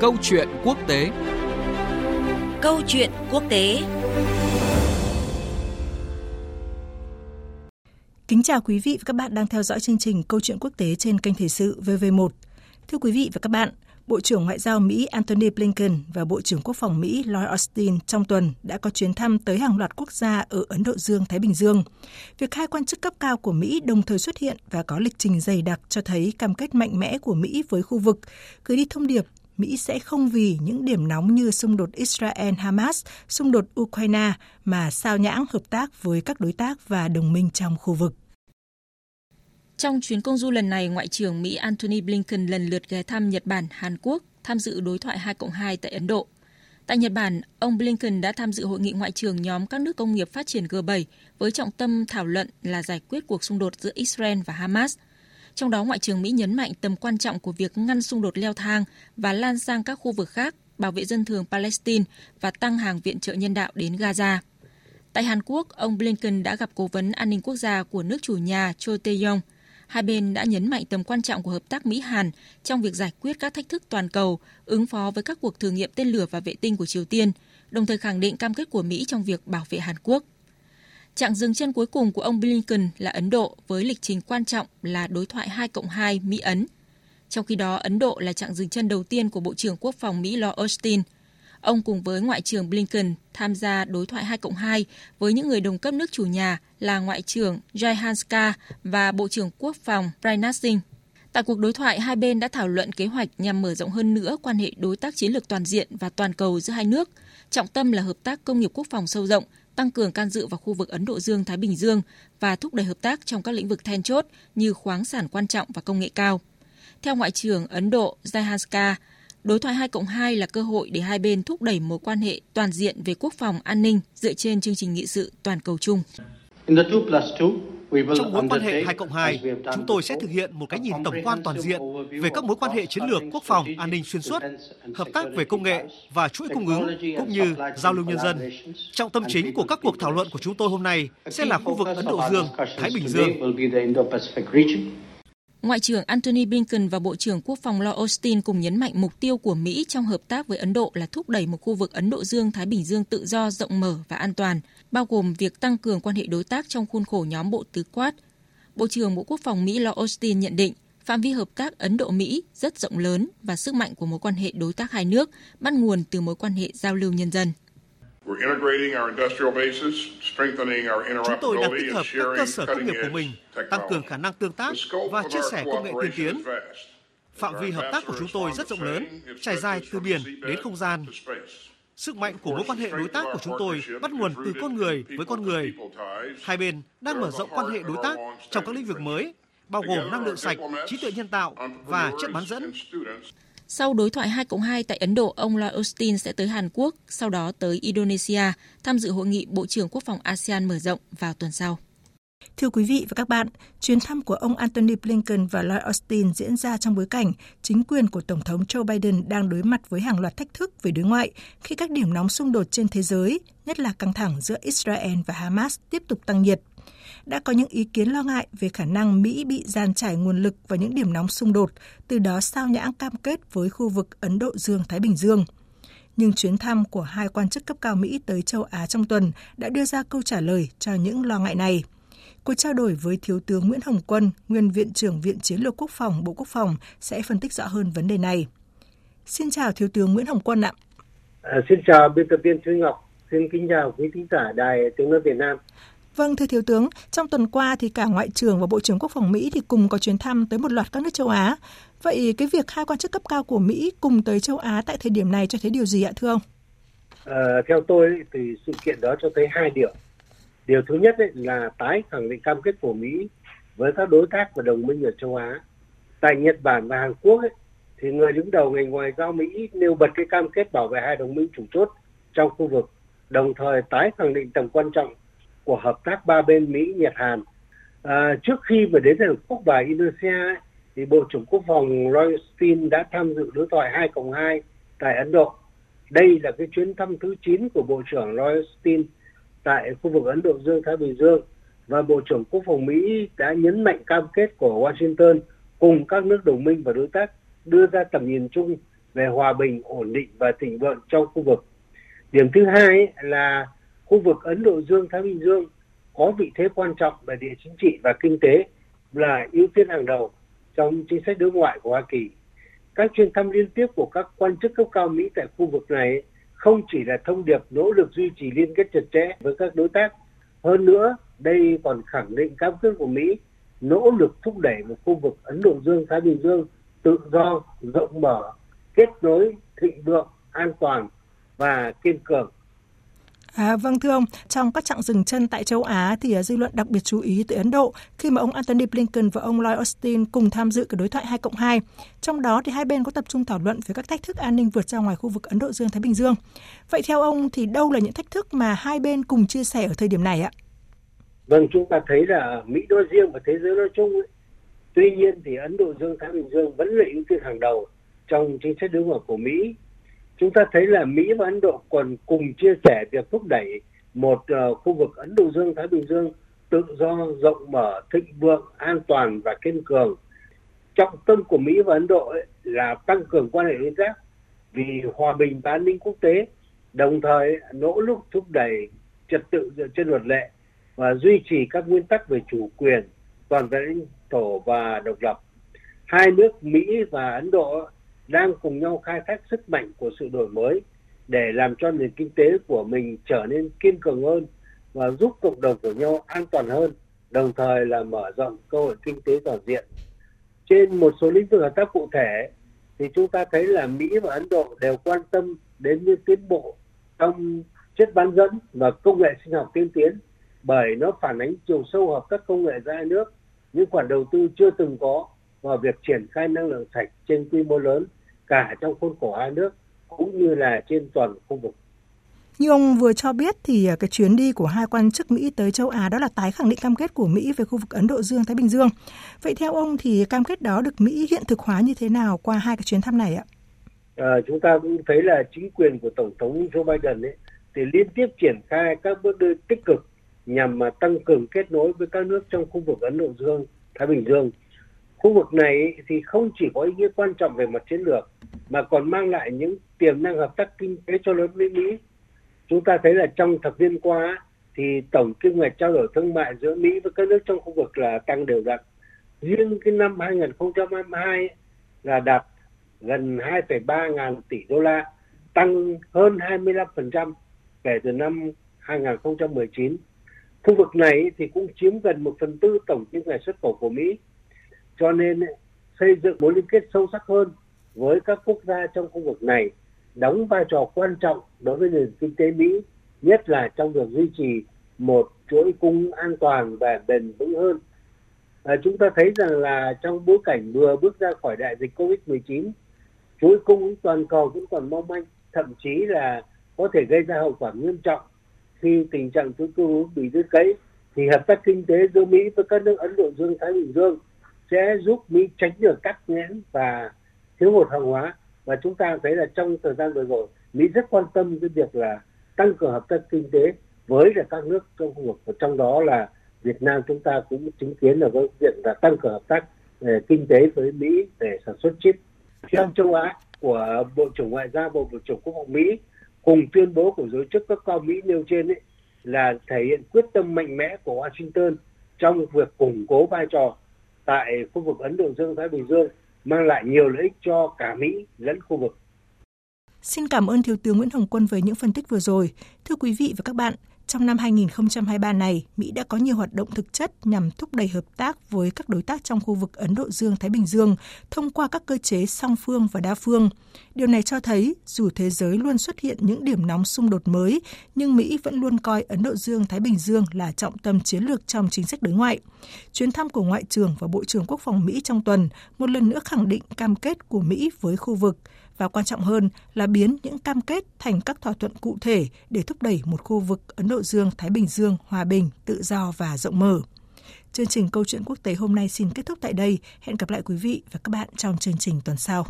Câu chuyện quốc tế Câu chuyện quốc tế Kính chào quý vị và các bạn đang theo dõi chương trình Câu chuyện quốc tế trên kênh Thời sự VV1. Thưa quý vị và các bạn, Bộ trưởng Ngoại giao Mỹ Antony Blinken và Bộ trưởng Quốc phòng Mỹ Lloyd Austin trong tuần đã có chuyến thăm tới hàng loạt quốc gia ở Ấn Độ Dương-Thái Bình Dương. Việc hai quan chức cấp cao của Mỹ đồng thời xuất hiện và có lịch trình dày đặc cho thấy cam kết mạnh mẽ của Mỹ với khu vực, gửi đi thông điệp Mỹ sẽ không vì những điểm nóng như xung đột Israel-Hamas, xung đột Ukraine mà sao nhãng hợp tác với các đối tác và đồng minh trong khu vực. Trong chuyến công du lần này, Ngoại trưởng Mỹ Antony Blinken lần lượt ghé thăm Nhật Bản, Hàn Quốc, tham dự đối thoại 2 cộng 2 tại Ấn Độ. Tại Nhật Bản, ông Blinken đã tham dự hội nghị ngoại trưởng nhóm các nước công nghiệp phát triển G7 với trọng tâm thảo luận là giải quyết cuộc xung đột giữa Israel và Hamas. Trong đó, Ngoại trưởng Mỹ nhấn mạnh tầm quan trọng của việc ngăn xung đột leo thang và lan sang các khu vực khác, bảo vệ dân thường Palestine và tăng hàng viện trợ nhân đạo đến Gaza. Tại Hàn Quốc, ông Blinken đã gặp cố vấn an ninh quốc gia của nước chủ nhà Cho Tae-yong – hai bên đã nhấn mạnh tầm quan trọng của hợp tác Mỹ-Hàn trong việc giải quyết các thách thức toàn cầu, ứng phó với các cuộc thử nghiệm tên lửa và vệ tinh của Triều Tiên, đồng thời khẳng định cam kết của Mỹ trong việc bảo vệ Hàn Quốc. Trạng dừng chân cuối cùng của ông Blinken là Ấn Độ với lịch trình quan trọng là đối thoại 2 cộng 2 Mỹ-Ấn. Trong khi đó, Ấn Độ là trạng dừng chân đầu tiên của Bộ trưởng Quốc phòng Mỹ Lo Austin – Ông cùng với Ngoại trưởng Blinken tham gia đối thoại 2 cộng 2 với những người đồng cấp nước chủ nhà là Ngoại trưởng Jaihanska và Bộ trưởng Quốc phòng Rajnath Singh. Tại cuộc đối thoại, hai bên đã thảo luận kế hoạch nhằm mở rộng hơn nữa quan hệ đối tác chiến lược toàn diện và toàn cầu giữa hai nước. Trọng tâm là hợp tác công nghiệp quốc phòng sâu rộng, tăng cường can dự vào khu vực Ấn Độ Dương-Thái Bình Dương và thúc đẩy hợp tác trong các lĩnh vực then chốt như khoáng sản quan trọng và công nghệ cao. Theo Ngoại trưởng Ấn Độ Jaihanska, Đối thoại 2 cộng 2 là cơ hội để hai bên thúc đẩy mối quan hệ toàn diện về quốc phòng an ninh dựa trên chương trình nghị sự toàn cầu chung. Trong mối quan hệ 2 cộng 2, chúng tôi sẽ thực hiện một cái nhìn tổng quan toàn diện về các mối quan hệ chiến lược quốc phòng an ninh xuyên suốt, hợp tác về công nghệ và chuỗi cung ứng cũng như giao lưu nhân dân. Trọng tâm chính của các cuộc thảo luận của chúng tôi hôm nay sẽ là khu vực Ấn Độ Dương, Thái Bình Dương. Ngoại trưởng Antony Blinken và Bộ trưởng Quốc phòng Lloyd Austin cùng nhấn mạnh mục tiêu của Mỹ trong hợp tác với Ấn Độ là thúc đẩy một khu vực Ấn Độ Dương-Thái Bình Dương tự do, rộng mở và an toàn, bao gồm việc tăng cường quan hệ đối tác trong khuôn khổ nhóm Bộ Tứ Quát. Bộ trưởng Bộ Quốc phòng Mỹ Lloyd Austin nhận định phạm vi hợp tác Ấn Độ-Mỹ rất rộng lớn và sức mạnh của mối quan hệ đối tác hai nước bắt nguồn từ mối quan hệ giao lưu nhân dân. Chúng tôi đang tích hợp các cơ sở công nghiệp của mình, tăng cường khả năng tương tác và chia sẻ công nghệ tiên tiến. Phạm vi hợp tác của chúng tôi rất rộng lớn, trải dài từ biển đến không gian. Sức mạnh của mối quan hệ đối tác của chúng tôi bắt nguồn từ con người với con người. Hai bên đang mở rộng quan hệ đối tác trong các lĩnh vực mới, bao gồm năng lượng sạch, trí tuệ nhân tạo và chất bán dẫn. Sau đối thoại 2 cộng 2 tại Ấn Độ, ông Lloyd Austin sẽ tới Hàn Quốc, sau đó tới Indonesia, tham dự hội nghị Bộ trưởng Quốc phòng ASEAN mở rộng vào tuần sau. Thưa quý vị và các bạn, chuyến thăm của ông Antony Blinken và Lloyd Austin diễn ra trong bối cảnh chính quyền của Tổng thống Joe Biden đang đối mặt với hàng loạt thách thức về đối ngoại khi các điểm nóng xung đột trên thế giới, nhất là căng thẳng giữa Israel và Hamas tiếp tục tăng nhiệt đã có những ý kiến lo ngại về khả năng Mỹ bị giàn trải nguồn lực vào những điểm nóng xung đột, từ đó sao nhãng cam kết với khu vực Ấn Độ Dương-Thái Bình Dương. Nhưng chuyến thăm của hai quan chức cấp cao Mỹ tới châu Á trong tuần đã đưa ra câu trả lời cho những lo ngại này. Cuộc trao đổi với Thiếu tướng Nguyễn Hồng Quân, nguyên Viện trưởng Viện Chiến lược Quốc phòng Bộ Quốc phòng sẽ phân tích rõ hơn vấn đề này. Xin chào Thiếu tướng Nguyễn Hồng Quân ạ. À, xin chào biên tập viên Trương Ngọc, xin kính chào quý thính giả Đài Tiếng Nói Việt Nam. Vâng, thưa Thiếu tướng, trong tuần qua thì cả Ngoại trưởng và Bộ trưởng Quốc phòng Mỹ thì cùng có chuyến thăm tới một loạt các nước châu Á. Vậy cái việc hai quan chức cấp cao của Mỹ cùng tới châu Á tại thời điểm này cho thấy điều gì ạ thưa ông? À, theo tôi thì sự kiện đó cho thấy hai điều. Điều thứ nhất ấy là tái khẳng định cam kết của Mỹ với các đối tác và đồng minh ở châu Á. Tại Nhật Bản và Hàn Quốc ấy, thì người đứng đầu ngành ngoại giao Mỹ nêu bật cái cam kết bảo vệ hai đồng minh chủ chốt trong khu vực, đồng thời tái khẳng định tầm quan trọng của hợp tác ba bên Mỹ Nhật Hàn. À, trước khi mà đến Hàn Quốc và Indonesia thì Bộ trưởng Quốc phòng Roy Austin đã tham dự đối thoại 2 cộng 2 tại Ấn Độ. Đây là cái chuyến thăm thứ 9 của Bộ trưởng Roy Austin tại khu vực Ấn Độ Dương Thái Bình Dương và Bộ trưởng Quốc phòng Mỹ đã nhấn mạnh cam kết của Washington cùng các nước đồng minh và đối tác đưa ra tầm nhìn chung về hòa bình, ổn định và thịnh vượng trong khu vực. Điểm thứ hai là khu vực Ấn Độ Dương Thái Bình Dương có vị thế quan trọng về địa chính trị và kinh tế là ưu tiên hàng đầu trong chính sách đối ngoại của Hoa Kỳ. Các chuyến thăm liên tiếp của các quan chức cấp cao Mỹ tại khu vực này không chỉ là thông điệp nỗ lực duy trì liên kết chặt chẽ với các đối tác, hơn nữa đây còn khẳng định cam kết của Mỹ nỗ lực thúc đẩy một khu vực Ấn Độ Dương Thái Bình Dương tự do, rộng mở, kết nối, thịnh vượng, an toàn và kiên cường À, vâng thưa ông, trong các chặng dừng chân tại châu Á thì à, dư luận đặc biệt chú ý tới Ấn Độ khi mà ông Antony Blinken và ông Lloyd Austin cùng tham dự cái đối thoại 2 cộng 2. Trong đó thì hai bên có tập trung thảo luận về các thách thức an ninh vượt ra ngoài khu vực Ấn Độ Dương-Thái Bình Dương. Vậy theo ông thì đâu là những thách thức mà hai bên cùng chia sẻ ở thời điểm này ạ? Vâng, chúng ta thấy là Mỹ nói riêng và thế giới nói chung ấy. Tuy nhiên thì Ấn Độ Dương-Thái Bình Dương vẫn là ưu tiên hàng đầu trong chính sách đối ngoại của Mỹ chúng ta thấy là Mỹ và Ấn Độ còn cùng chia sẻ việc thúc đẩy một uh, khu vực Ấn Độ Dương Thái Bình Dương tự do rộng mở thịnh vượng an toàn và kiên cường. Trọng tâm của Mỹ và Ấn Độ ấy là tăng cường quan hệ đối tác vì hòa bình và an ninh quốc tế đồng thời nỗ lực thúc đẩy trật tự dựa trên luật lệ và duy trì các nguyên tắc về chủ quyền toàn vẹn lãnh thổ và độc lập. Hai nước Mỹ và Ấn Độ đang cùng nhau khai thác sức mạnh của sự đổi mới để làm cho nền kinh tế của mình trở nên kiên cường hơn và giúp cộng đồng của nhau an toàn hơn, đồng thời là mở rộng cơ hội kinh tế toàn diện. Trên một số lĩnh vực hợp tác cụ thể thì chúng ta thấy là Mỹ và Ấn Độ đều quan tâm đến những tiến bộ trong chất bán dẫn và công nghệ sinh học tiên tiến bởi nó phản ánh chiều sâu hợp tác công nghệ giữa hai nước, những khoản đầu tư chưa từng có vào việc triển khai năng lượng sạch trên quy mô lớn cả trong khuôn khổ hai nước cũng như là trên toàn khu vực. Như ông vừa cho biết thì à, cái chuyến đi của hai quan chức Mỹ tới châu Á đó là tái khẳng định cam kết của Mỹ về khu vực Ấn Độ Dương Thái Bình Dương. Vậy theo ông thì cam kết đó được Mỹ hiện thực hóa như thế nào qua hai cái chuyến thăm này ạ? À, chúng ta cũng thấy là chính quyền của tổng thống Joe Biden ấy thì liên tiếp triển khai các bước đi tích cực nhằm mà tăng cường kết nối với các nước trong khu vực Ấn Độ Dương Thái Bình Dương khu vực này thì không chỉ có ý nghĩa quan trọng về mặt chiến lược mà còn mang lại những tiềm năng hợp tác kinh tế cho lớn với Mỹ. Chúng ta thấy là trong thập niên qua thì tổng kim ngạch trao đổi thương mại giữa Mỹ với các nước trong khu vực là tăng đều đặn. Riêng cái năm 2022 là đạt gần 2,3 ngàn tỷ đô la, tăng hơn 25% kể từ năm 2019. Khu vực này thì cũng chiếm gần một phần tư tổng kim ngạch xuất khẩu của Mỹ cho nên eh, xây dựng mối liên kết sâu sắc hơn với các quốc gia trong khu vực này đóng vai trò quan trọng đối với nền kinh tế Mỹ, nhất là trong việc duy trì một chuỗi cung an toàn và bền vững hơn. À, chúng ta thấy rằng là trong bối cảnh vừa bước ra khỏi đại dịch Covid-19, chuỗi cung toàn cầu vẫn còn mong manh, thậm chí là có thể gây ra hậu quả nghiêm trọng khi tình trạng chuỗi cung bị đứt gãy thì hợp tác kinh tế giữa Mỹ với các nước Ấn Độ Dương Thái Bình Dương sẽ giúp Mỹ tránh được cắt nghẽn và thiếu hụt hàng hóa và chúng ta thấy là trong thời gian vừa rồi Mỹ rất quan tâm cái việc là tăng cường hợp tác kinh tế với là các nước trong khu vực và trong đó là Việt Nam chúng ta cũng chứng kiến là có việc là tăng cường hợp tác về kinh tế với Mỹ để sản xuất chip. Trong châu Á của Bộ trưởng Ngoại giao Bộ Bộ trưởng Quốc phòng Mỹ cùng tuyên bố của giới chức cấp cao Mỹ nêu trên ấy, là thể hiện quyết tâm mạnh mẽ của Washington trong việc củng cố vai trò tại khu vực Ấn Độ Dương Thái Bình Dương mang lại nhiều lợi ích cho cả Mỹ lẫn khu vực. Xin cảm ơn Thiếu tướng Nguyễn Hồng Quân với những phân tích vừa rồi. Thưa quý vị và các bạn, trong năm 2023 này, Mỹ đã có nhiều hoạt động thực chất nhằm thúc đẩy hợp tác với các đối tác trong khu vực Ấn Độ Dương-Thái Bình Dương thông qua các cơ chế song phương và đa phương. Điều này cho thấy dù thế giới luôn xuất hiện những điểm nóng xung đột mới, nhưng Mỹ vẫn luôn coi Ấn Độ Dương-Thái Bình Dương là trọng tâm chiến lược trong chính sách đối ngoại. Chuyến thăm của Ngoại trưởng và Bộ trưởng Quốc phòng Mỹ trong tuần một lần nữa khẳng định cam kết của Mỹ với khu vực – và quan trọng hơn là biến những cam kết thành các thỏa thuận cụ thể để thúc đẩy một khu vực Ấn Độ Dương-Thái Bình Dương hòa bình, tự do và rộng mở. Chương trình Câu chuyện quốc tế hôm nay xin kết thúc tại đây. Hẹn gặp lại quý vị và các bạn trong chương trình tuần sau.